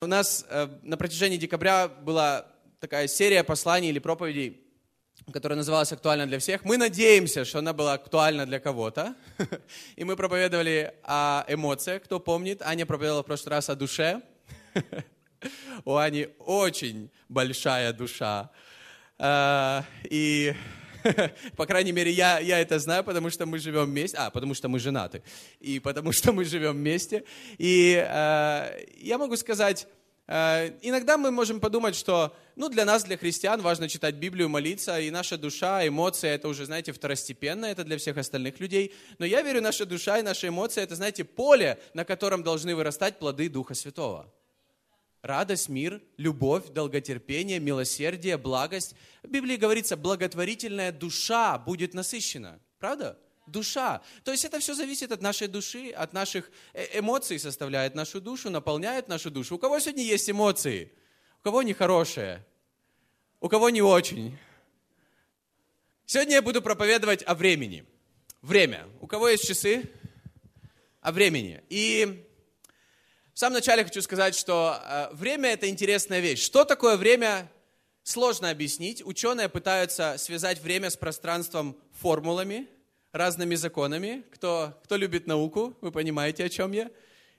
У нас э, на протяжении декабря была такая серия посланий или проповедей, которая называлась «Актуально для всех». Мы надеемся, что она была актуальна для кого-то. И мы проповедовали о эмоциях, кто помнит. Аня проповедовала в прошлый раз о душе. У Ани очень большая душа. Э, и По крайней мере, я, я это знаю, потому что мы живем вместе. А, потому что мы женаты. И потому что мы живем вместе. И э, я могу сказать, э, иногда мы можем подумать, что ну, для нас, для христиан, важно читать Библию, молиться, и наша душа, эмоции, это уже, знаете, второстепенно, это для всех остальных людей. Но я верю, наша душа и наши эмоции, это, знаете, поле, на котором должны вырастать плоды Духа Святого радость, мир, любовь, долготерпение, милосердие, благость. В Библии говорится, благотворительная душа будет насыщена. Правда? Душа. То есть это все зависит от нашей души, от наших э, эмоций составляет нашу душу, наполняет нашу душу. У кого сегодня есть эмоции? У кого нехорошие? У кого не очень? Сегодня я буду проповедовать о времени. Время. У кого есть часы? О времени. И в самом начале хочу сказать, что э, время – это интересная вещь. Что такое время, сложно объяснить. Ученые пытаются связать время с пространством формулами, разными законами. Кто, кто любит науку, вы понимаете, о чем я.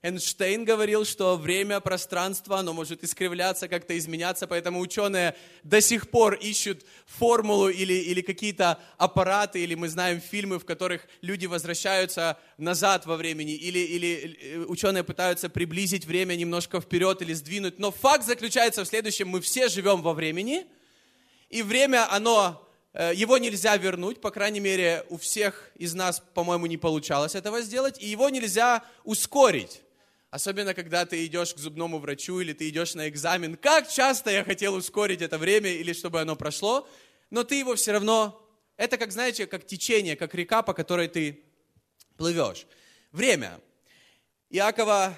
Эйнштейн говорил, что время, пространство, оно может искривляться, как-то изменяться, поэтому ученые до сих пор ищут формулу или, или какие-то аппараты, или мы знаем фильмы, в которых люди возвращаются назад во времени, или, или э, ученые пытаются приблизить время немножко вперед или сдвинуть. Но факт заключается в следующем, мы все живем во времени, и время, оно э, его нельзя вернуть, по крайней мере, у всех из нас, по-моему, не получалось этого сделать, и его нельзя ускорить. Особенно, когда ты идешь к зубному врачу или ты идешь на экзамен. Как часто я хотел ускорить это время или чтобы оно прошло, но ты его все равно... Это как, знаете, как течение, как река, по которой ты плывешь. Время. Иакова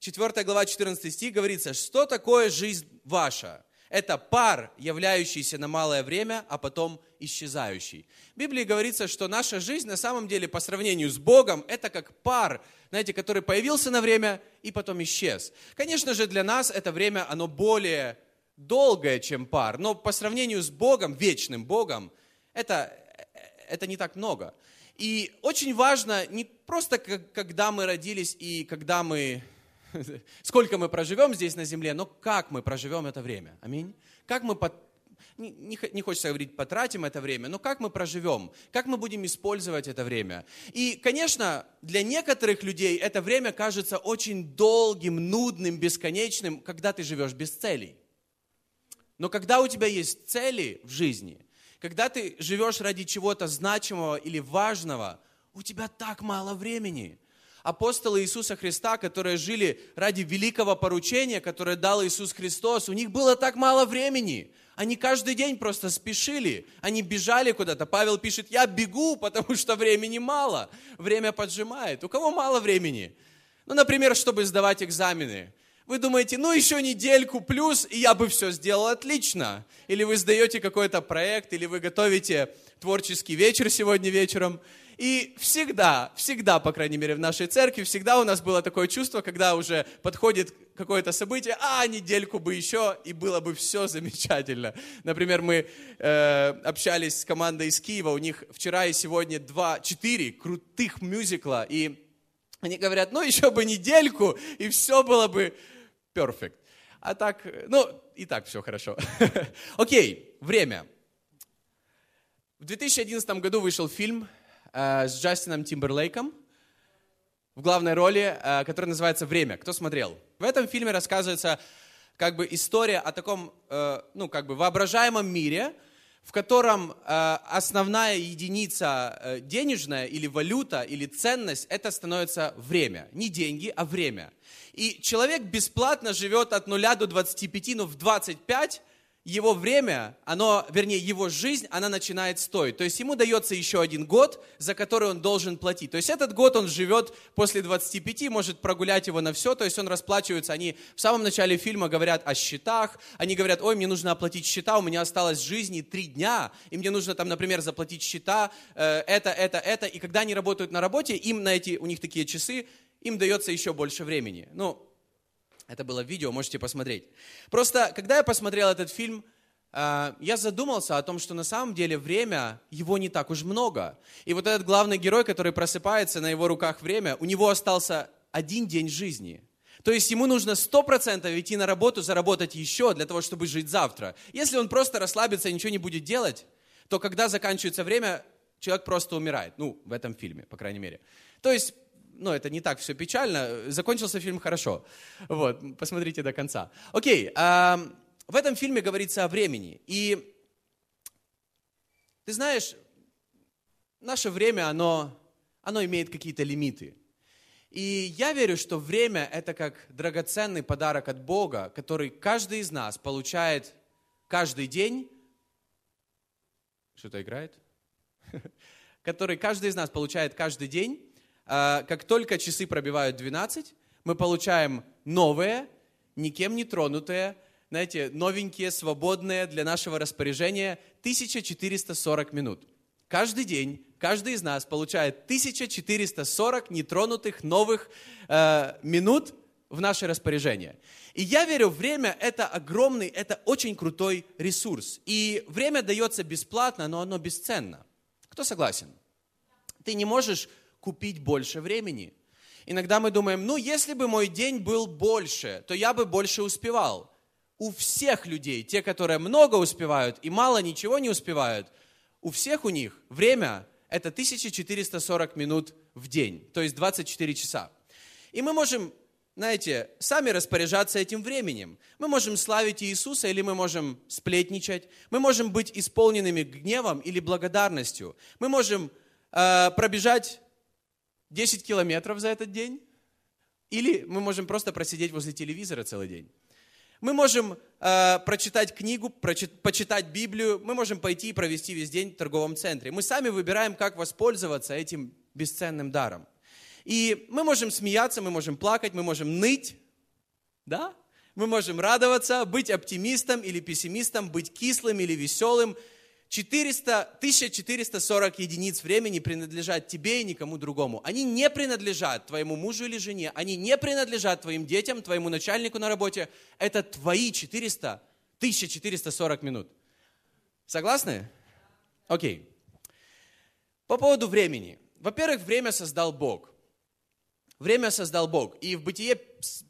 4 глава 14 стих говорится, что такое жизнь ваша? Это пар, являющийся на малое время, а потом исчезающий. В Библии говорится, что наша жизнь на самом деле по сравнению с Богом, это как пар, знаете, который появился на время и потом исчез. Конечно же, для нас это время, оно более долгое, чем пар, но по сравнению с Богом, вечным Богом, это, это не так много. И очень важно не просто, когда мы родились и когда мы сколько мы проживем здесь на земле, но как мы проживем это время. Аминь. Как мы, под... не, не хочется говорить, потратим это время, но как мы проживем, как мы будем использовать это время. И, конечно, для некоторых людей это время кажется очень долгим, нудным, бесконечным, когда ты живешь без целей. Но когда у тебя есть цели в жизни, когда ты живешь ради чего-то значимого или важного, у тебя так мало времени – апостолы Иисуса Христа, которые жили ради великого поручения, которое дал Иисус Христос, у них было так мало времени. Они каждый день просто спешили, они бежали куда-то. Павел пишет, я бегу, потому что времени мало, время поджимает. У кого мало времени? Ну, например, чтобы сдавать экзамены. Вы думаете, ну еще недельку плюс, и я бы все сделал отлично. Или вы сдаете какой-то проект, или вы готовите творческий вечер сегодня вечером, и всегда, всегда, по крайней мере, в нашей церкви, всегда у нас было такое чувство, когда уже подходит какое-то событие, а, недельку бы еще, и было бы все замечательно. Например, мы э, общались с командой из Киева, у них вчера и сегодня два, четыре крутых мюзикла, и они говорят, ну, еще бы недельку, и все было бы перфект. А так, ну, и так все хорошо. Окей, время. В 2011 году вышел фильм Э, с Джастином Тимберлейком в главной роли, э, который называется «Время». Кто смотрел? В этом фильме рассказывается как бы история о таком, э, ну, как бы воображаемом мире, в котором основная единица денежная или валюта или ценность, это становится время. Не деньги, а время. И человек бесплатно живет от 0 до 25, но в 25 его время, оно, вернее, его жизнь, она начинает стоить. То есть ему дается еще один год, за который он должен платить. То есть этот год он живет после 25, может прогулять его на все, то есть он расплачивается. Они в самом начале фильма говорят о счетах, они говорят, ой, мне нужно оплатить счета, у меня осталось жизни три дня, и мне нужно там, например, заплатить счета, э, это, это, это. И когда они работают на работе, им на эти, у них такие часы, им дается еще больше времени. Ну, Это было видео, можете посмотреть. Просто, когда я посмотрел этот фильм, а, я задумался о том, что на самом деле время, его не так уж много. И вот этот главный герой, который просыпается, на его руках время, у него остался один день жизни. То есть ему нужно сто процентов идти на работу, заработать еще для того, чтобы жить завтра. Если он просто расслабится и ничего не будет делать, то когда заканчивается время, человек просто умирает. Ну, в этом фильме, по крайней мере. То есть, ну, это не так все печально. Закончился фильм хорошо. Вот, посмотрите до конца. Окей, в этом фильме говорится о времени. И ты знаешь, наше время, оно, оно имеет какие-то лимиты. И я верю, что время – это как драгоценный подарок от Бога, который каждый из нас получает каждый день. Что-то играет? Который каждый из нас получает каждый день. А, как только часы пробивают 12, мы получаем новые, никем не тронутые, знаете, новенькие, свободные для нашего распоряжения 1440 минут. Каждый день каждый из нас получает 1440 нетронутых новых э, минут в наше распоряжение. И я верю, время – это огромный, это очень крутой ресурс. И время дается бесплатно, но оно бесценно. Кто согласен? Ты не можешь купить больше времени. Иногда мы думаем, ну, если бы мой день был больше, то я бы больше успевал у всех людей, те, которые много успевают и мало ничего не успевают, у всех у них время – это 1440 минут в день, то есть 24 часа. И мы можем, знаете, сами распоряжаться этим временем. Мы можем славить Иисуса или мы можем сплетничать. Мы можем быть исполненными гневом или благодарностью. Мы можем э, пробежать 10 километров за этот день. Или мы можем просто просидеть возле телевизора целый день. Мы можем э, прочитать книгу, прочит, почитать Библию, мы можем пойти и провести весь день в торговом центре. Мы сами выбираем, как воспользоваться этим бесценным даром. И мы можем смеяться, мы можем плакать, мы можем ныть, да? Мы можем радоваться, быть оптимистом или пессимистом, быть кислым или веселым, 400, 1440 единиц времени принадлежат тебе и никому другому. Они не принадлежат твоему мужу или жене, они не принадлежат твоим детям, твоему начальнику на работе. Это твои 400, 1440 минут. Согласны? Окей. По поводу времени. Во-первых, время создал Бог. Время создал Бог. И в Бытие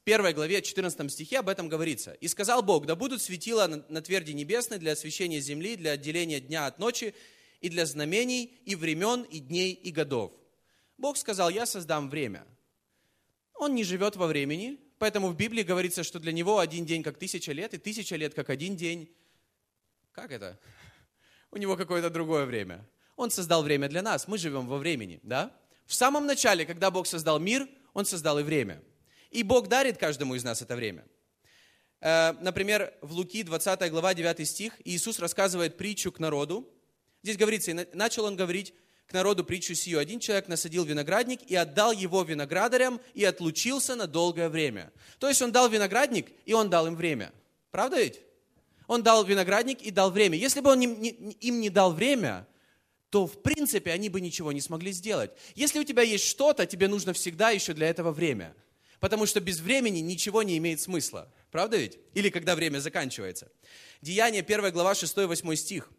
1 главе 14 стихе об этом говорится. «И сказал Бог, да будут светила на тверди небесной для освещения земли, для отделения дня от ночи, и для знамений, и времен, и дней, и годов». Бог сказал, я создам время. Он не живет во времени, поэтому в Библии говорится, что для него один день как тысяча лет, и тысяча лет как один день. Как это? У него какое-то другое время. Он создал время для нас, мы живем во времени, да? В самом начале, когда Бог создал мир – он создал и время. И Бог дарит каждому из нас это время. Э, например, в Луки 20 глава 9 стих Иисус рассказывает притчу к народу. Здесь говорится, и начал он говорить к народу притчу сию. Один человек насадил виноградник и отдал его виноградарям и отлучился на долгое время. То есть он дал виноградник, и он дал им время. Правда ведь? Он дал виноградник и дал время. Если бы он им не дал время, то в принципе они бы ничего не смогли сделать. Если у тебя есть что-то, тебе нужно всегда еще для этого время. Потому что без времени ничего не имеет смысла. Правда ведь? Или когда время заканчивается. Деяние 1 глава 6-8 стих.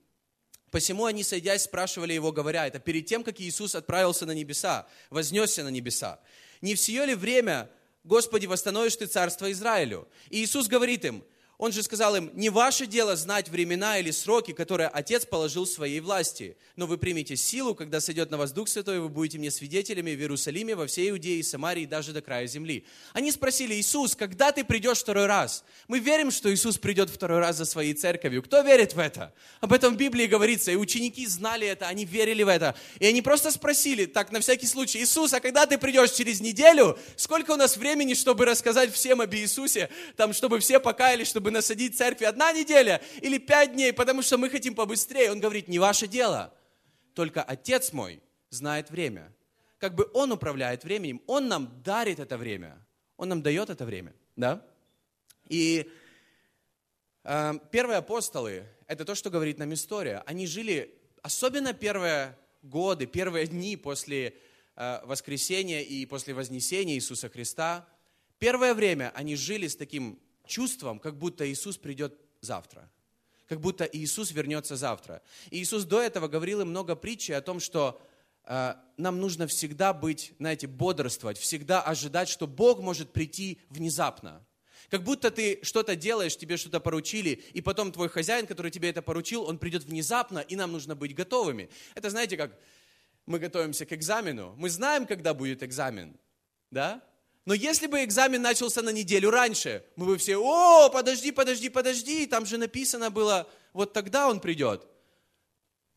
Посему они, сойдясь, спрашивали его, говоря, это перед тем, как Иисус отправился на небеса, вознесся на небеса. Не в ли время, Господи, восстановишь ты царство Израилю? И Иисус говорит им, он же сказал им, не ваше дело знать времена или сроки, которые Отец положил в своей власти, но вы примете силу, когда сойдет на вас Дух Святой, и вы будете мне свидетелями в Иерусалиме, во всей Иудее, Самарии, даже до края земли. Они спросили, Иисус, когда ты придешь второй раз? Мы верим, что Иисус придет второй раз за своей церковью. Кто верит в это? Об этом в Библии говорится, и ученики знали это, они верили в это. И они просто спросили, так на всякий случай, Иисус, а когда ты придешь через неделю? Сколько у нас времени, чтобы рассказать всем об Иисусе, там, чтобы все покаялись, чтобы насадить церкви одна неделя или пять дней, потому что мы хотим побыстрее. Он говорит, не ваше дело. Только Отец мой знает время. Как бы Он управляет временем. Он нам дарит это время. Он нам дает это время. Да? И э, первые апостолы, это то, что говорит нам история. Они жили, особенно первые годы, первые дни после э, воскресения и после вознесения Иисуса Христа, Первое время они жили с таким чувством, как будто Иисус придет завтра. Как будто Иисус вернется завтра. И Иисус до этого говорил им много притчей о том, что э, нам нужно всегда быть, знаете, бодрствовать, всегда ожидать, что Бог может прийти внезапно. Как будто ты что-то делаешь, тебе что-то поручили, и потом твой хозяин, который тебе это поручил, он придет внезапно, и нам нужно быть готовыми. Это знаете, как мы готовимся к экзамену. Мы знаем, когда будет экзамен, да? Но если бы экзамен начался на неделю раньше, мы бы все, о, подожди, подожди, подожди, там же написано было, вот тогда он придет.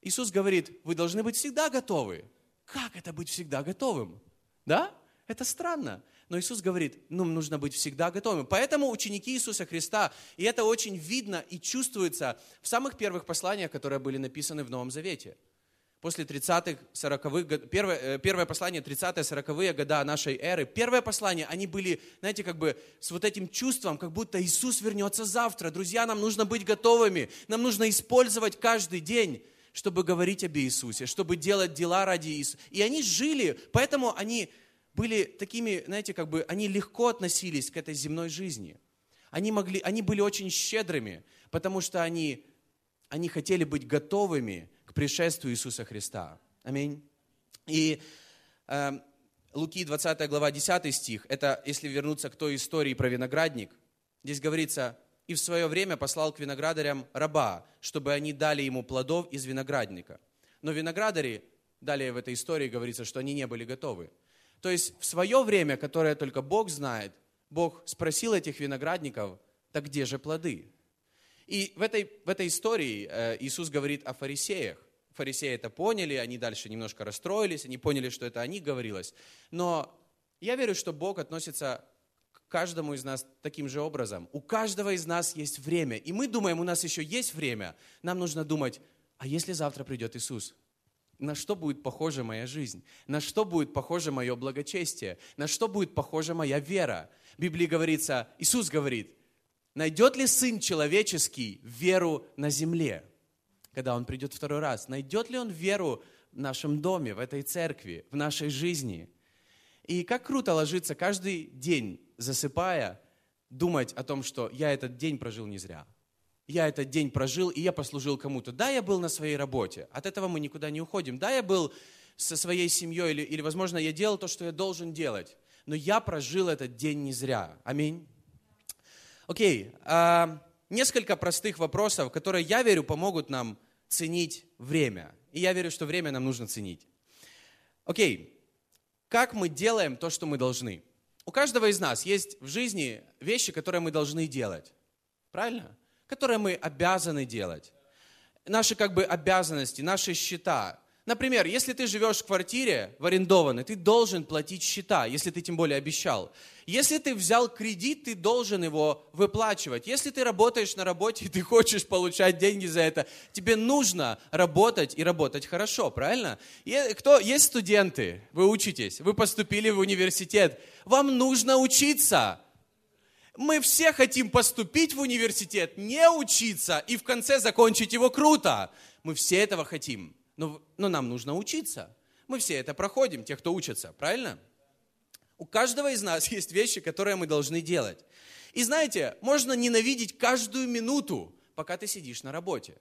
Иисус говорит, вы должны быть всегда готовы. Как это быть всегда готовым? Да? Это странно. Но Иисус говорит, ну, нужно быть всегда готовым. Поэтому ученики Иисуса Христа, и это очень видно и чувствуется в самых первых посланиях, которые были написаны в Новом Завете – после 30-х, 40-х, первое, э, первое послание 30-е, 40-е года нашей эры, первое послание, они были, знаете, как бы с вот этим чувством, как будто Иисус вернется завтра. Друзья, нам нужно быть готовыми, нам нужно использовать каждый день, чтобы говорить об Иисусе, чтобы делать дела ради Иисуса. И они жили, поэтому они были такими, знаете, как бы, они легко относились к этой земной жизни. Они, могли, они были очень щедрыми, потому что они, они хотели быть готовыми пришествию Иисуса Христа. Аминь. И э, Луки 20 глава 10 стих, это если вернуться к той истории про виноградник, здесь говорится, и в свое время послал к виноградарям раба, чтобы они дали ему плодов из виноградника. Но виноградари, далее в этой истории говорится, что они не были готовы. То есть в свое время, которое только Бог знает, Бог спросил этих виноградников, так где же плоды? И в этой, в этой истории э, Иисус говорит о фарисеях. Фарисеи это поняли, они дальше немножко расстроились, они поняли, что это о них говорилось. Но я верю, что Бог относится к каждому из нас таким же образом. У каждого из нас есть время. И мы думаем, у нас еще есть время. Нам нужно думать, а если завтра придет Иисус? На что будет похожа моя жизнь? На что будет похоже мое благочестие? На что будет похожа моя вера? В Библии говорится, Иисус говорит, найдет ли Сын Человеческий веру на земле? Когда Он придет второй раз, найдет ли Он веру в нашем доме, в этой церкви, в нашей жизни? И как круто ложиться каждый день, засыпая, думать о том, что я этот день прожил не зря. Я этот день прожил, и я послужил кому-то. Да, я был на своей работе. От этого мы никуда не уходим. Да, я был со своей семьей, или, или возможно, я делал то, что я должен делать. Но я прожил этот день не зря. Аминь. Окей, а, несколько простых вопросов, которые, я верю, помогут нам ценить время. И я верю, что время нам нужно ценить. Окей, как мы делаем то, что мы должны? У каждого из нас есть в жизни вещи, которые мы должны делать. Правильно? Которые мы обязаны делать. Наши как бы обязанности, наши счета, Например, если ты живешь в квартире в арендованной, ты должен платить счета, если ты тем более обещал. Если ты взял кредит, ты должен его выплачивать. Если ты работаешь на работе и ты хочешь получать деньги за это, тебе нужно работать и работать хорошо, правильно? Кто, есть студенты, вы учитесь, вы поступили в университет, вам нужно учиться. Мы все хотим поступить в университет, не учиться и в конце закончить его круто. Мы все этого хотим. Но, но нам нужно учиться. Мы все это проходим, те, кто учатся, правильно? У каждого из нас есть вещи, которые мы должны делать. И знаете, можно ненавидеть каждую минуту, пока ты сидишь на работе,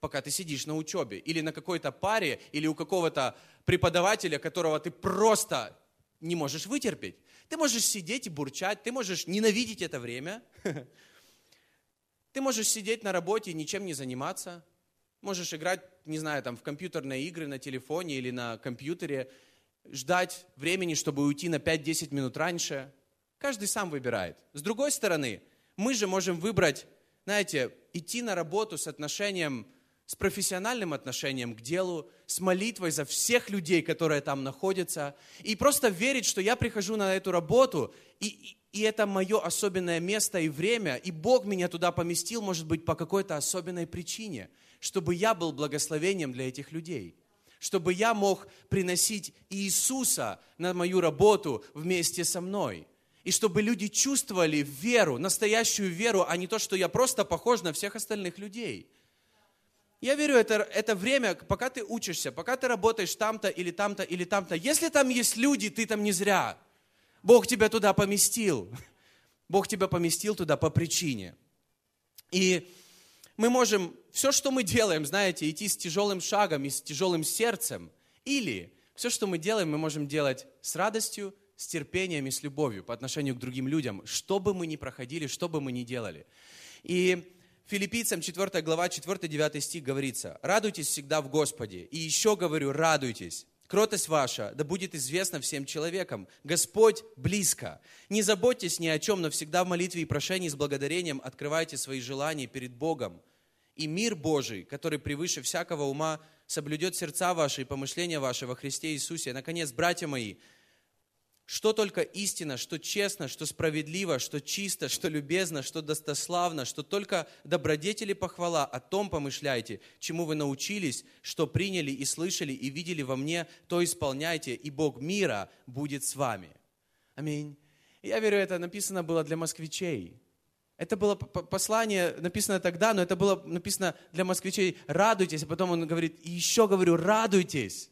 пока ты сидишь на учебе, или на какой-то паре, или у какого-то преподавателя, которого ты просто не можешь вытерпеть. Ты можешь сидеть и бурчать, ты можешь ненавидеть это время, ты можешь сидеть на работе и ничем не заниматься, Можешь играть, не знаю, там в компьютерные игры на телефоне или на компьютере, ждать времени, чтобы уйти на 5-10 минут раньше. Каждый сам выбирает. С другой стороны, мы же можем выбрать, знаете, идти на работу с отношением, с профессиональным отношением к делу, с молитвой за всех людей, которые там находятся, и просто верить, что я прихожу на эту работу, и, и это мое особенное место и время, и Бог меня туда поместил, может быть, по какой-то особенной причине – чтобы я был благословением для этих людей, чтобы я мог приносить Иисуса на мою работу вместе со мной. И чтобы люди чувствовали веру, настоящую веру, а не то, что я просто похож на всех остальных людей. Я верю, это, это время, пока ты учишься, пока ты работаешь там-то или там-то или там-то. Если там есть люди, ты там не зря. Бог тебя туда поместил. Бог тебя поместил туда по причине. И мы можем все, что мы делаем, знаете, идти с тяжелым шагом и с тяжелым сердцем. Или все, что мы делаем, мы можем делать с радостью, с терпением и с любовью по отношению к другим людям, что бы мы ни проходили, что бы мы ни делали. И Филиппийцам 4 глава, 4-9 стих говорится, «Радуйтесь всегда в Господе, и еще говорю, радуйтесь. Кротость ваша да будет известна всем человекам. Господь близко. Не заботьтесь ни о чем, но всегда в молитве и прошении с благодарением открывайте свои желания перед Богом. И мир Божий, который превыше всякого ума, соблюдет сердца ваши и помышления ваши во Христе Иисусе. Наконец, братья мои, что только истина, что честно, что справедливо, что чисто, что любезно, что достославно, что только добродетели похвала, о том помышляйте, чему вы научились, что приняли и слышали и видели во мне, то исполняйте, и Бог мира будет с вами. Аминь. Я верю, это написано было для москвичей. Это было послание, написано тогда, но это было написано для москвичей. Радуйтесь, а потом он говорит, и еще говорю, радуйтесь.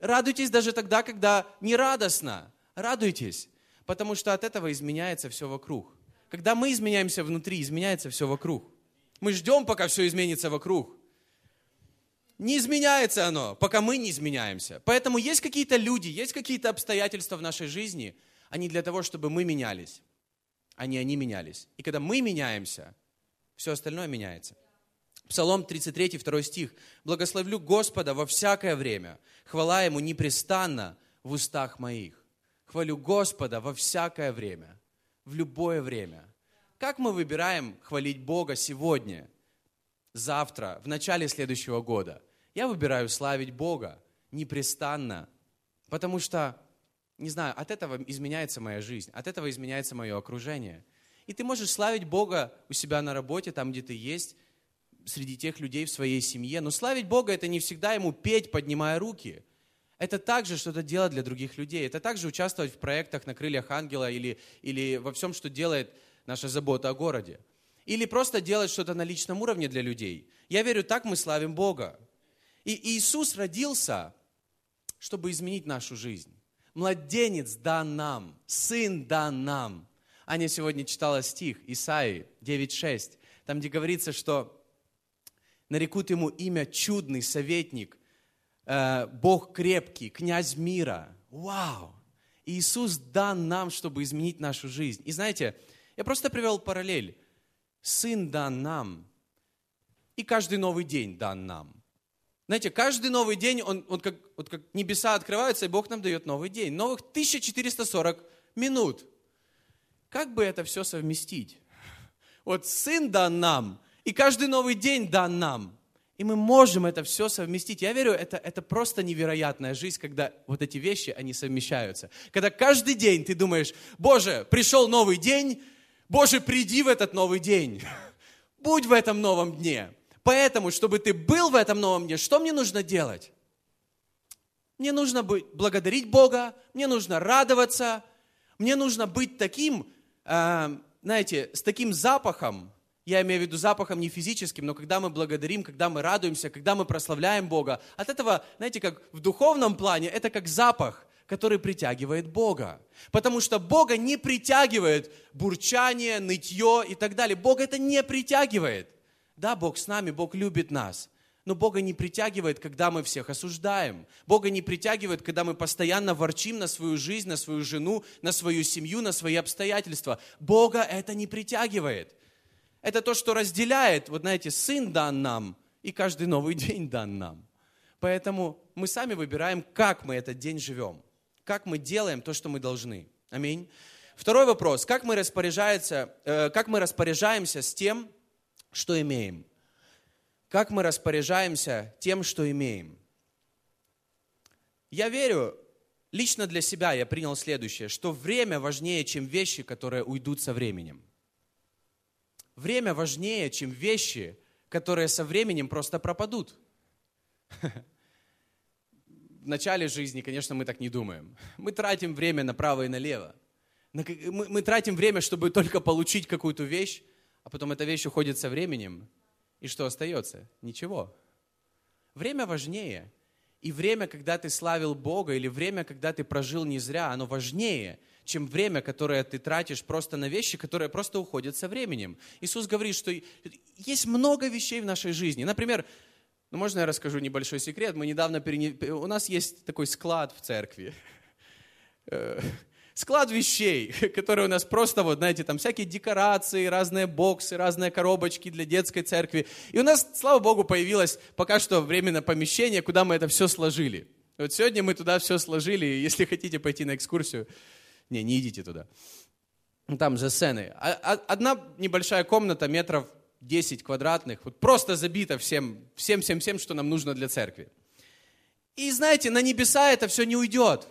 Радуйтесь даже тогда, когда не радостно радуйтесь, потому что от этого изменяется все вокруг. Когда мы изменяемся внутри, изменяется все вокруг. Мы ждем, пока все изменится вокруг. Не изменяется оно, пока мы не изменяемся. Поэтому есть какие-то люди, есть какие-то обстоятельства в нашей жизни, они для того, чтобы мы менялись, а не они менялись. И когда мы меняемся, все остальное меняется. Псалом 33, 2 стих. «Благословлю Господа во всякое время, хвала Ему непрестанно в устах моих». Хвалю Господа во всякое время, в любое время. Как мы выбираем хвалить Бога сегодня, завтра, в начале следующего года? Я выбираю славить Бога непрестанно, потому что, не знаю, от этого изменяется моя жизнь, от этого изменяется мое окружение. И ты можешь славить Бога у себя на работе, там, где ты есть, среди тех людей в своей семье. Но славить Бога – это не всегда Ему петь, поднимая руки – это также что-то делать для других людей. Это также участвовать в проектах на крыльях ангела или, или во всем, что делает наша забота о городе. Или просто делать что-то на личном уровне для людей. Я верю, так мы славим Бога. И Иисус родился, чтобы изменить нашу жизнь. Младенец дан нам, сын дан нам. Аня сегодня читала стих Исаии 9.6, там, где говорится, что нарекут ему имя чудный советник, Бог крепкий, князь мира. Вау! Иисус дан нам, чтобы изменить нашу жизнь. И знаете, я просто привел параллель. Сын дан нам, и каждый новый день дан нам. Знаете, каждый новый день, он, он как, вот как небеса открываются, и Бог нам дает новый день. Новых 1440 минут. Как бы это все совместить? Вот сын дан нам, и каждый новый день дан нам. И мы можем это все совместить. Я верю, это, это просто невероятная жизнь, когда вот эти вещи, они совмещаются. Когда каждый день ты думаешь, Боже, пришел новый день, Боже, приди в этот новый день. Будь в этом новом дне. Поэтому, чтобы ты был в этом новом дне, что мне нужно делать? Мне нужно быть, благодарить Бога, мне нужно радоваться, мне нужно быть таким, э, знаете, с таким запахом, я имею в виду запахом не физическим, но когда мы благодарим, когда мы радуемся, когда мы прославляем Бога, от этого, знаете, как в духовном плане, это как запах, который притягивает Бога. Потому что Бога не притягивает бурчание, нытье и так далее. Бог это не притягивает. Да, Бог с нами, Бог любит нас. Но Бога не притягивает, когда мы всех осуждаем. Бога не притягивает, когда мы постоянно ворчим на свою жизнь, на свою жену, на свою семью, на свои обстоятельства. Бога это не притягивает. Это то, что разделяет, вот знаете, сын дан нам, и каждый новый день дан нам. Поэтому мы сами выбираем, как мы этот день живем, как мы делаем то, что мы должны. Аминь. Второй вопрос. Как мы, распоряжаемся, э, как мы распоряжаемся с тем, что имеем? Как мы распоряжаемся тем, что имеем? Я верю, лично для себя я принял следующее, что время важнее, чем вещи, которые уйдут со временем. Время важнее, чем вещи, которые со временем просто пропадут. В начале жизни, конечно, мы так не думаем. Мы тратим время направо и налево. Мы, тратим время, чтобы только получить какую-то вещь, а потом эта вещь уходит со временем. И что остается? Ничего. Время важнее. И время, когда ты славил Бога, или время, когда ты прожил не зря, оно важнее, чем время, которое ты тратишь просто на вещи, которые просто уходят со временем. Иисус говорит, что есть много вещей в нашей жизни. Например, ну, можно я расскажу небольшой секрет? Мы недавно перене... У нас есть такой склад в церкви. Склад вещей, которые у нас просто, вот, знаете, там всякие декорации, разные боксы, разные коробочки для детской церкви. И у нас, слава Богу, появилось пока что временное помещение, куда мы это все сложили. Вот сегодня мы туда все сложили, если хотите пойти на экскурсию, не, не идите туда. Там же сцены. А, а, одна небольшая комната метров 10 квадратных, вот просто забита всем, всем, всем, всем, что нам нужно для церкви. И знаете, на небеса это все не уйдет.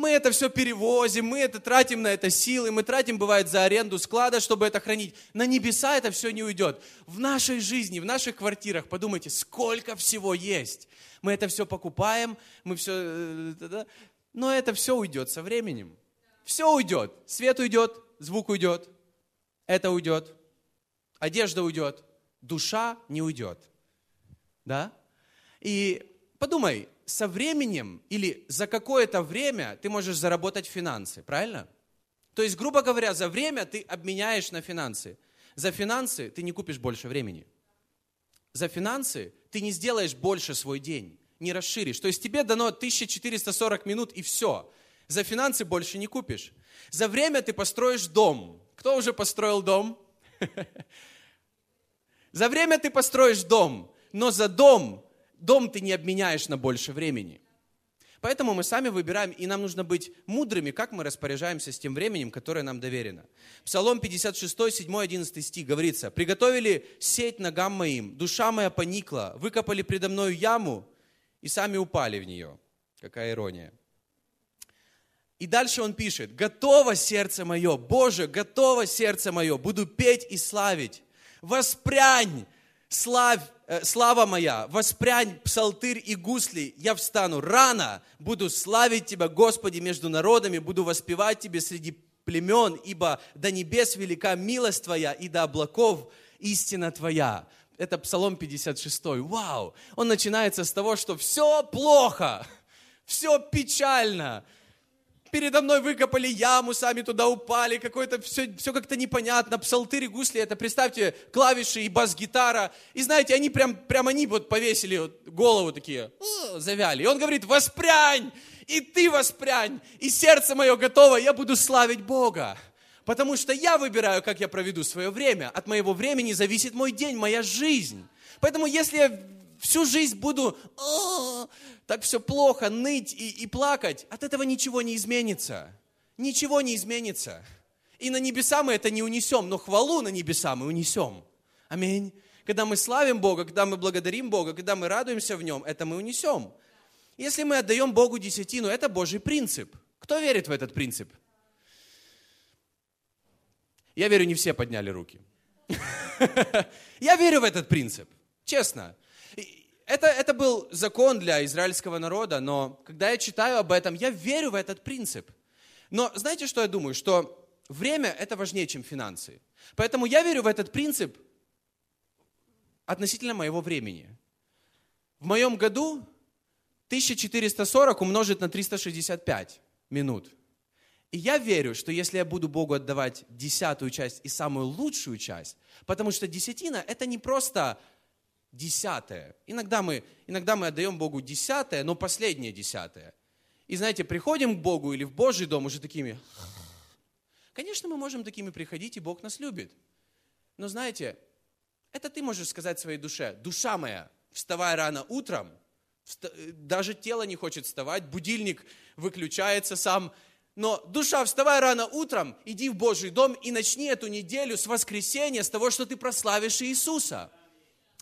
Мы это все перевозим, мы это тратим на это силы, мы тратим, бывает, за аренду склада, чтобы это хранить. На небеса это все не уйдет. В нашей жизни, в наших квартирах, подумайте, сколько всего есть. Мы это все покупаем, мы все... Э, но это все уйдет со временем. Все уйдет. Свет уйдет, звук уйдет, это уйдет, одежда уйдет, душа не уйдет. Да? И подумай, со временем или за какое-то время ты можешь заработать финансы, правильно? То есть, грубо говоря, за время ты обменяешь на финансы. За финансы ты не купишь больше времени. За финансы ты не сделаешь больше свой день, не расширишь. То есть тебе дано 1440 минут и все. За финансы больше не купишь. За время ты построишь дом. Кто уже построил дом? За время ты построишь дом, но за дом дом ты не обменяешь на больше времени. Поэтому мы сами выбираем, и нам нужно быть мудрыми, как мы распоряжаемся с тем временем, которое нам доверено. Псалом 56, 7, 11 стих говорится, «Приготовили сеть ногам моим, душа моя поникла, выкопали предо мною яму и сами упали в нее». Какая ирония. И дальше он пишет, «Готово сердце мое, Боже, готово сердце мое, буду петь и славить. Воспрянь, славь, э, слава моя, воспрянь псалтырь и гусли, я встану рано, буду славить Тебя, Господи, между народами, буду воспевать Тебе среди племен, ибо до небес велика милость Твоя, и до облаков истина Твоя. Это Псалом 56. Вау! Он начинается с того, что все плохо, все печально, передо мной выкопали яму, сами туда упали, какое-то все, все как-то непонятно, псалтырь и гусли, это, представьте, клавиши и бас-гитара, и знаете, они прям, прям они вот повесили вот голову такие, завяли, и он говорит, воспрянь, и ты воспрянь, и сердце мое готово, я буду славить Бога. Потому что я выбираю, как я проведу свое время. От моего времени зависит мой день, моя жизнь. Поэтому если я всю жизнь буду так все плохо, ныть и, и плакать, от этого ничего не изменится. Ничего не изменится. И на небеса мы это не унесем, но хвалу на небеса мы унесем. Аминь. Когда мы славим Бога, когда мы благодарим Бога, когда мы радуемся в Нем, это мы унесем. Если мы отдаем Богу десятину, это Божий принцип. Кто верит в этот принцип? Я верю, не все подняли руки. Я верю в этот принцип. Честно. Это, это был закон для израильского народа, но когда я читаю об этом, я верю в этот принцип. Но знаете, что я думаю? Что время – это важнее, чем финансы. Поэтому я верю в этот принцип относительно моего времени. В моем году 1440 умножить на 365 минут. И я верю, что если я буду Богу отдавать десятую часть и самую лучшую часть, потому что десятина – это не просто десятое. Иногда мы, иногда мы отдаем Богу десятое, но последнее десятое. И знаете, приходим к Богу или в Божий дом уже такими. Конечно, мы можем такими приходить, и Бог нас любит. Но знаете, это ты можешь сказать своей душе, душа моя, вставай рано утром, даже тело не хочет вставать, будильник выключается сам, но душа, вставай рано утром, иди в Божий дом и начни эту неделю с воскресенья, с того, что ты прославишь Иисуса.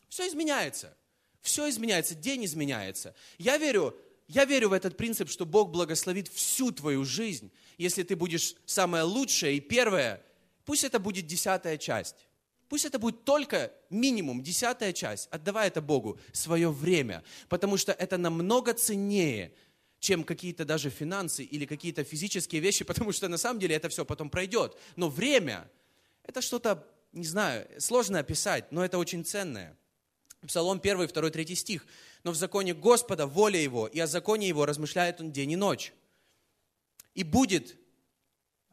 Все изменяется. Все изменяется, день изменяется. Я верю, я верю в этот принцип, что Бог благословит всю твою жизнь, если ты будешь самое лучшее и первое. Пусть это будет десятая часть. Пусть это будет только минимум десятая часть. Отдавай это Богу, свое время. Потому что это намного ценнее, чем какие-то даже финансы или какие-то физические вещи, потому что на самом деле это все потом пройдет. Но время – это что-то, не знаю, сложно описать, но это очень ценное. Псалом 1, 2, 3 стих. «Но в законе Господа воля Его, и о законе Его размышляет Он день и ночь. И будет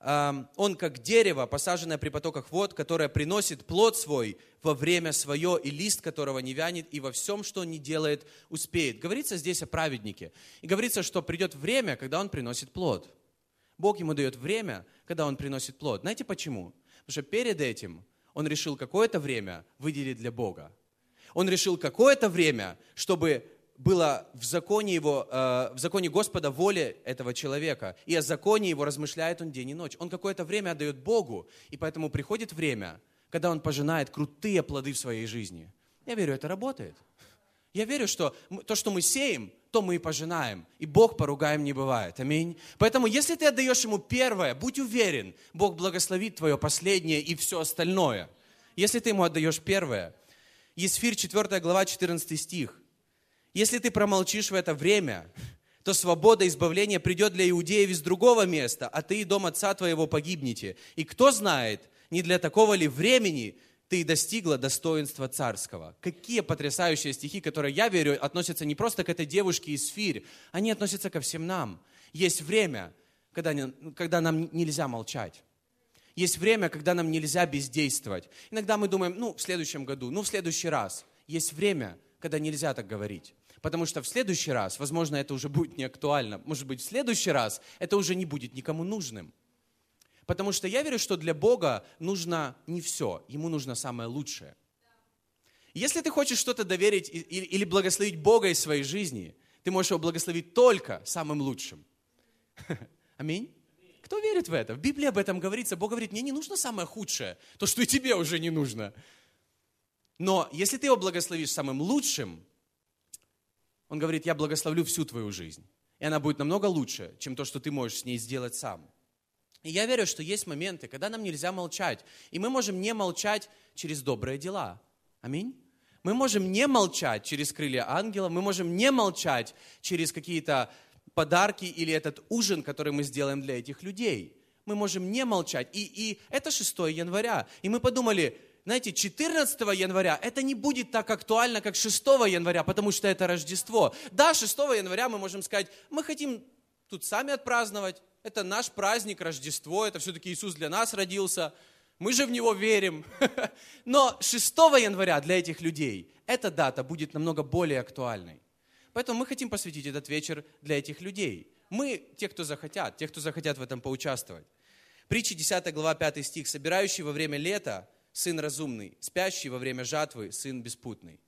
он как дерево, посаженное при потоках вод, которое приносит плод свой во время свое, и лист которого не вянет, и во всем, что он не делает, успеет. Говорится здесь о праведнике. И говорится, что придет время, когда он приносит плод. Бог ему дает время, когда он приносит плод. Знаете почему? Потому что перед этим он решил какое-то время выделить для Бога. Он решил какое-то время, чтобы было в законе, его, э, в законе Господа воля этого человека, и о законе его размышляет он день и ночь. Он какое-то время отдает Богу, и поэтому приходит время, когда он пожинает крутые плоды в своей жизни. Я верю, это работает. Я верю, что то, что мы сеем, то мы и пожинаем. И Бог поругаем не бывает. Аминь. Поэтому, если ты отдаешь Ему первое, будь уверен, Бог благословит твое последнее и все остальное. Если ты Ему отдаешь первое. Есфир 4 глава 14 стих. Если ты промолчишь в это время, то свобода и избавление придет для иудеев из другого места, а ты и дом отца твоего погибнете. И кто знает, не для такого ли времени ты достигла достоинства царского. Какие потрясающие стихи, которые, я верю, относятся не просто к этой девушке из Фирь, они относятся ко всем нам. Есть время, когда, когда нам нельзя молчать. Есть время, когда нам нельзя бездействовать. Иногда мы думаем, ну, в следующем году, ну, в следующий раз. Есть время, когда нельзя так говорить. Потому что в следующий раз, возможно, это уже будет не актуально. Может быть, в следующий раз это уже не будет никому нужным. Потому что я верю, что для Бога нужно не все, Ему нужно самое лучшее. Если ты хочешь что-то доверить или благословить Бога из своей жизни, ты можешь его благословить только самым лучшим. Аминь. Кто верит в это? В Библии об этом говорится. Бог говорит, мне не нужно самое худшее, то, что и тебе уже не нужно. Но если ты его благословишь самым лучшим, он говорит, я благословлю всю твою жизнь. И она будет намного лучше, чем то, что ты можешь с ней сделать сам. И я верю, что есть моменты, когда нам нельзя молчать. И мы можем не молчать через добрые дела. Аминь. Мы можем не молчать через крылья ангела, мы можем не молчать через какие-то подарки или этот ужин, который мы сделаем для этих людей. Мы можем не молчать. И, и это 6 января. И мы подумали, знаете, 14 января это не будет так актуально, как 6 января, потому что это Рождество. Да, 6 января мы можем сказать, мы хотим тут сами отпраздновать, это наш праздник, Рождество, это все-таки Иисус для нас родился, мы же в Него верим. Но 6 января для этих людей эта дата будет намного более актуальной. Поэтому мы хотим посвятить этот вечер для этих людей. Мы, те, кто захотят, те, кто захотят в этом поучаствовать. Притча 10 глава 5 стих. «Собирающий во время лета сын разумный, спящий во время жатвы, сын беспутный.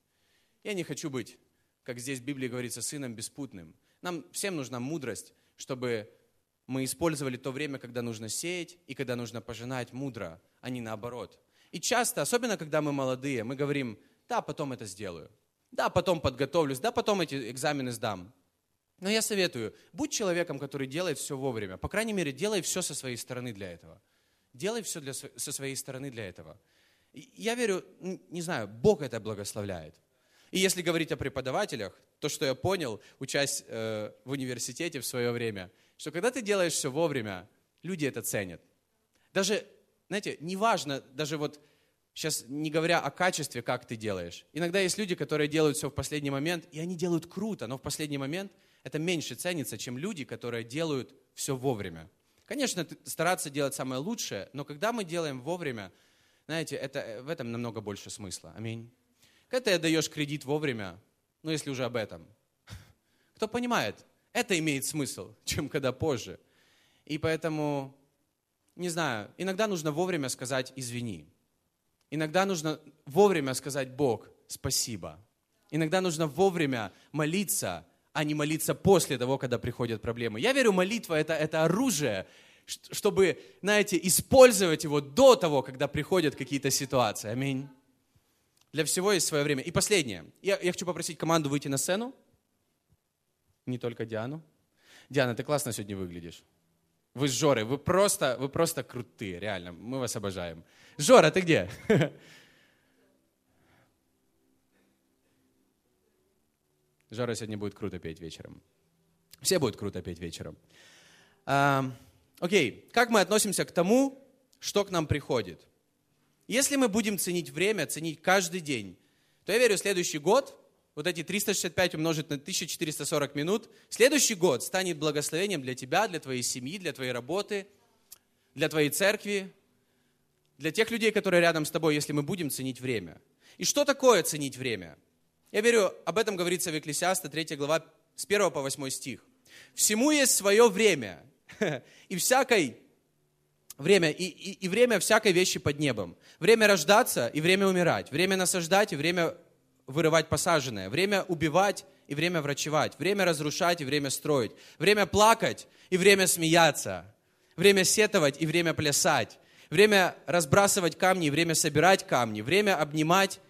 Я не хочу быть, как здесь в Библии говорится, сыном беспутным. Нам всем нужна мудрость, чтобы мы использовали то время, когда нужно сеять и когда нужно пожинать мудро, а не наоборот. И часто, особенно когда мы молодые, мы говорим, да, потом это сделаю. Да, потом подготовлюсь, да, потом эти экзамены сдам. Но я советую, будь человеком, который делает все вовремя. По крайней мере, делай все со своей стороны для этого. Делай все для, со своей стороны для этого. Я верю, не знаю, Бог это благословляет. И если говорить о преподавателях, то, что я понял, учась э, в университете в свое время, что когда ты делаешь все вовремя, люди это ценят. Даже, знаете, неважно, даже вот сейчас не говоря о качестве, как ты делаешь. Иногда есть люди, которые делают все в последний момент, и они делают круто, но в последний момент это меньше ценится, чем люди, которые делают все вовремя. Конечно, стараться делать самое лучшее, но когда мы делаем вовремя, знаете, это, э, в этом намного больше смысла. Аминь. Когда ты отдаешь кредит вовремя, ну если уже об этом, кто понимает, это имеет смысл, чем когда позже. И поэтому, не знаю, иногда нужно вовремя сказать «извини». Иногда нужно вовремя сказать «Бог, спасибо». Иногда нужно вовремя молиться, а не молиться после того, когда приходят проблемы. Я верю, молитва это, это оружие, чтобы, знаете, использовать его до того, когда приходят какие-то ситуации. Аминь. Для всего есть свое время. И последнее. Я, я хочу попросить команду выйти на сцену. Не только Диану. Диана, ты классно сегодня выглядишь. Вы с Жорой, вы просто, вы просто крутые, реально. Мы вас обожаем. Жора, ты где? Жора сегодня будет круто петь вечером. Все будут круто петь вечером. Окей, как мы относимся к тому, что к нам приходит? Если мы будем ценить время, ценить каждый день, то я верю, следующий год, вот эти 365 умножить на 1440 минут, следующий год станет благословением для тебя, для твоей семьи, для твоей работы, для твоей церкви, для тех людей, которые рядом с тобой, если мы будем ценить время. И что такое ценить время? Я верю, об этом говорится в Екклесиаста, 3 глава, с 1 по 8 стих. «Всему есть свое время, и всякой время, и, и, и время всякой вещи под небом. Время рождаться и время умирать, время насаждать и время вырывать посаженное, время убивать и время врачевать, время разрушать и время строить, время плакать и время смеяться, время сетовать и время плясать, время разбрасывать камни время собирать камни, время обнимать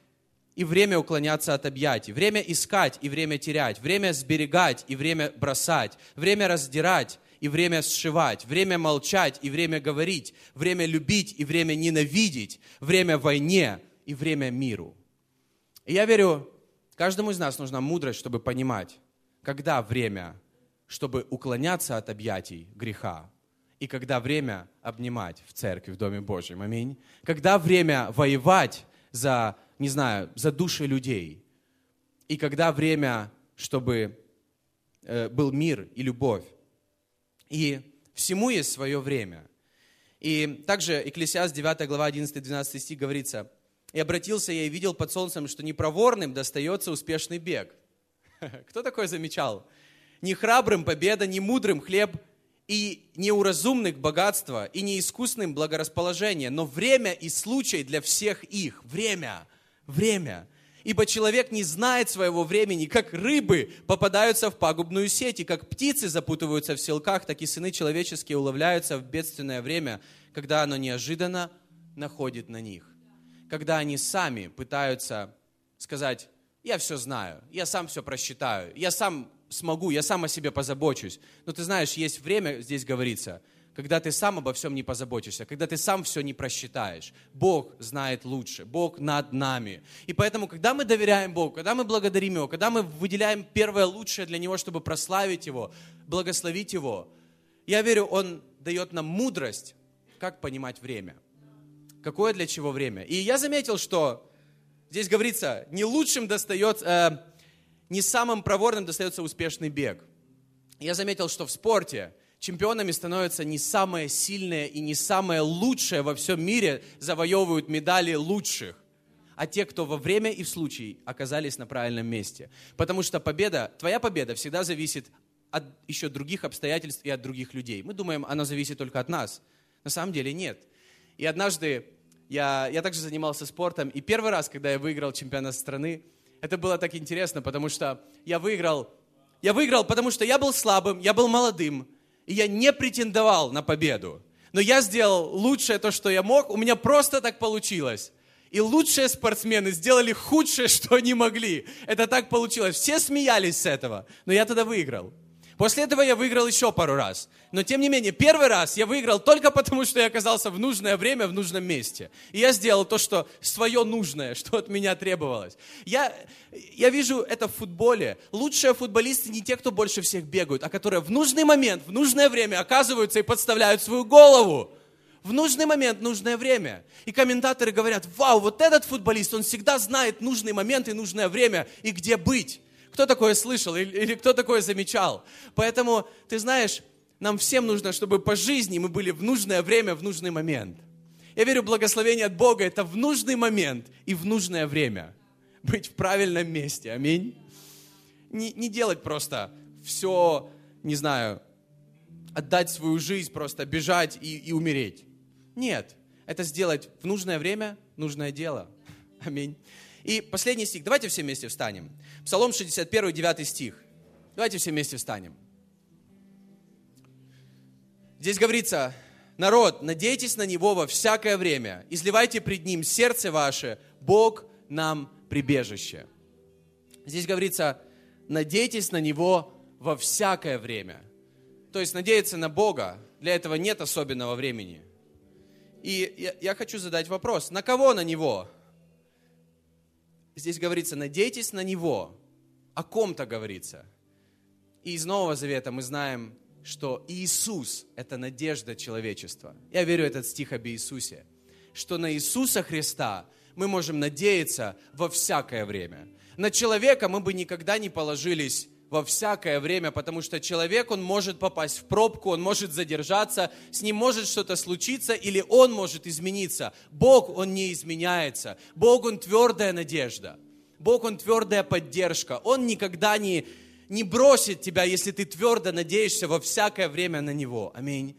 и время уклоняться от объятий, время искать и время терять, время сберегать и время бросать, время раздирать и время сшивать, время молчать и время говорить, время любить и время ненавидеть, время войне и время миру. И я верю, каждому из нас нужна мудрость, чтобы понимать, когда время, чтобы уклоняться от объятий греха, и когда время обнимать в церкви, в Доме Божьем. Аминь. Когда время воевать за не знаю, за души людей. И когда время, чтобы э, был мир и любовь. И всему есть свое время. И также Экклесиаст 9 глава 11-12 стих говорится, «И обратился я и видел под солнцем, что непроворным достается успешный бег». Кто такое замечал? Не храбрым победа, не мудрым хлеб, и не у разумных богатство, и не искусным благорасположение, но время и случай для всех их. Время – время. Ибо человек не знает своего времени, как рыбы попадаются в пагубную сеть, и как птицы запутываются в селках, так и сыны человеческие уловляются в бедственное время, когда оно неожиданно находит на них. Когда они сами пытаются сказать, я все знаю, я сам все просчитаю, я сам смогу, я сам о себе позабочусь. Но ты знаешь, есть время, здесь говорится – когда ты сам обо всем не позаботишься, когда ты сам все не просчитаешь. Бог знает лучше, Бог над нами. И поэтому, когда мы доверяем Богу, когда мы благодарим Его, когда мы выделяем первое лучшее для Него, чтобы прославить Его, благословить Его, я верю, Он дает нам мудрость, как понимать время. Какое для чего время. И я заметил, что здесь говорится, не лучшим достается, э, не самым проворным достается успешный бег. Я заметил, что в спорте – чемпионами становятся не самые сильные и не самые лучшие во всем мире завоевывают медали лучших, а те, кто во время и в случае оказались на правильном месте. Потому что победа, твоя победа всегда зависит от еще других обстоятельств и от других людей. Мы думаем, она зависит только от нас. На самом деле нет. И однажды я, я также занимался спортом, и первый раз, когда я выиграл чемпионат страны, это было так интересно, потому что я выиграл, я выиграл, потому что я был слабым, я был молодым, и я не претендовал на победу. Но я сделал лучшее то, что я мог, у меня просто так получилось. И лучшие спортсмены сделали худшее, что они могли. Это так получилось. Все смеялись с этого, но я тогда выиграл. После этого я выиграл еще пару раз. Но тем не менее, первый раз я выиграл только потому, что я оказался в нужное время, в нужном месте. И я сделал то, что свое нужное, что от меня требовалось. Я, я вижу это в футболе. Лучшие футболисты не те, кто больше всех бегают, а которые в нужный момент, в нужное время оказываются и подставляют свою голову. В нужный момент, нужное время. И комментаторы говорят, вау, вот этот футболист, он всегда знает нужный момент и нужное время, и где быть. Кто такое слышал или, или кто такое замечал? Поэтому, ты знаешь, нам всем нужно, чтобы по жизни мы были в нужное время, в нужный момент. Я верю, благословение от Бога – это в нужный момент и в нужное время. Быть в правильном месте. Аминь. Не, не делать просто все, не знаю, отдать свою жизнь, просто бежать и, и умереть. Нет, это сделать в нужное время, нужное дело. Аминь. И последний стих. Давайте все вместе встанем. Псалом 61, 9 стих. Давайте все вместе встанем. Здесь говорится, народ, надейтесь на Него во всякое время, изливайте пред Ним сердце ваше, Бог нам прибежище. Здесь говорится, надейтесь на Него во всякое время. То есть надеяться на Бога, для этого нет особенного времени. И я, я хочу задать вопрос, на кого на Него? здесь говорится, надейтесь на Него. О ком-то говорится. И из Нового Завета мы знаем, что Иисус – это надежда человечества. Я верю этот стих об Иисусе. Что на Иисуса Христа мы можем надеяться во всякое время. На человека мы бы никогда не положились во всякое время, потому что человек, он может попасть в пробку, он может задержаться, с ним может что-то случиться, или он может измениться. Бог, он не изменяется. Бог, он твердая надежда. Бог, он твердая поддержка. Он никогда не, не бросит тебя, если ты твердо надеешься во всякое время на Него. Аминь.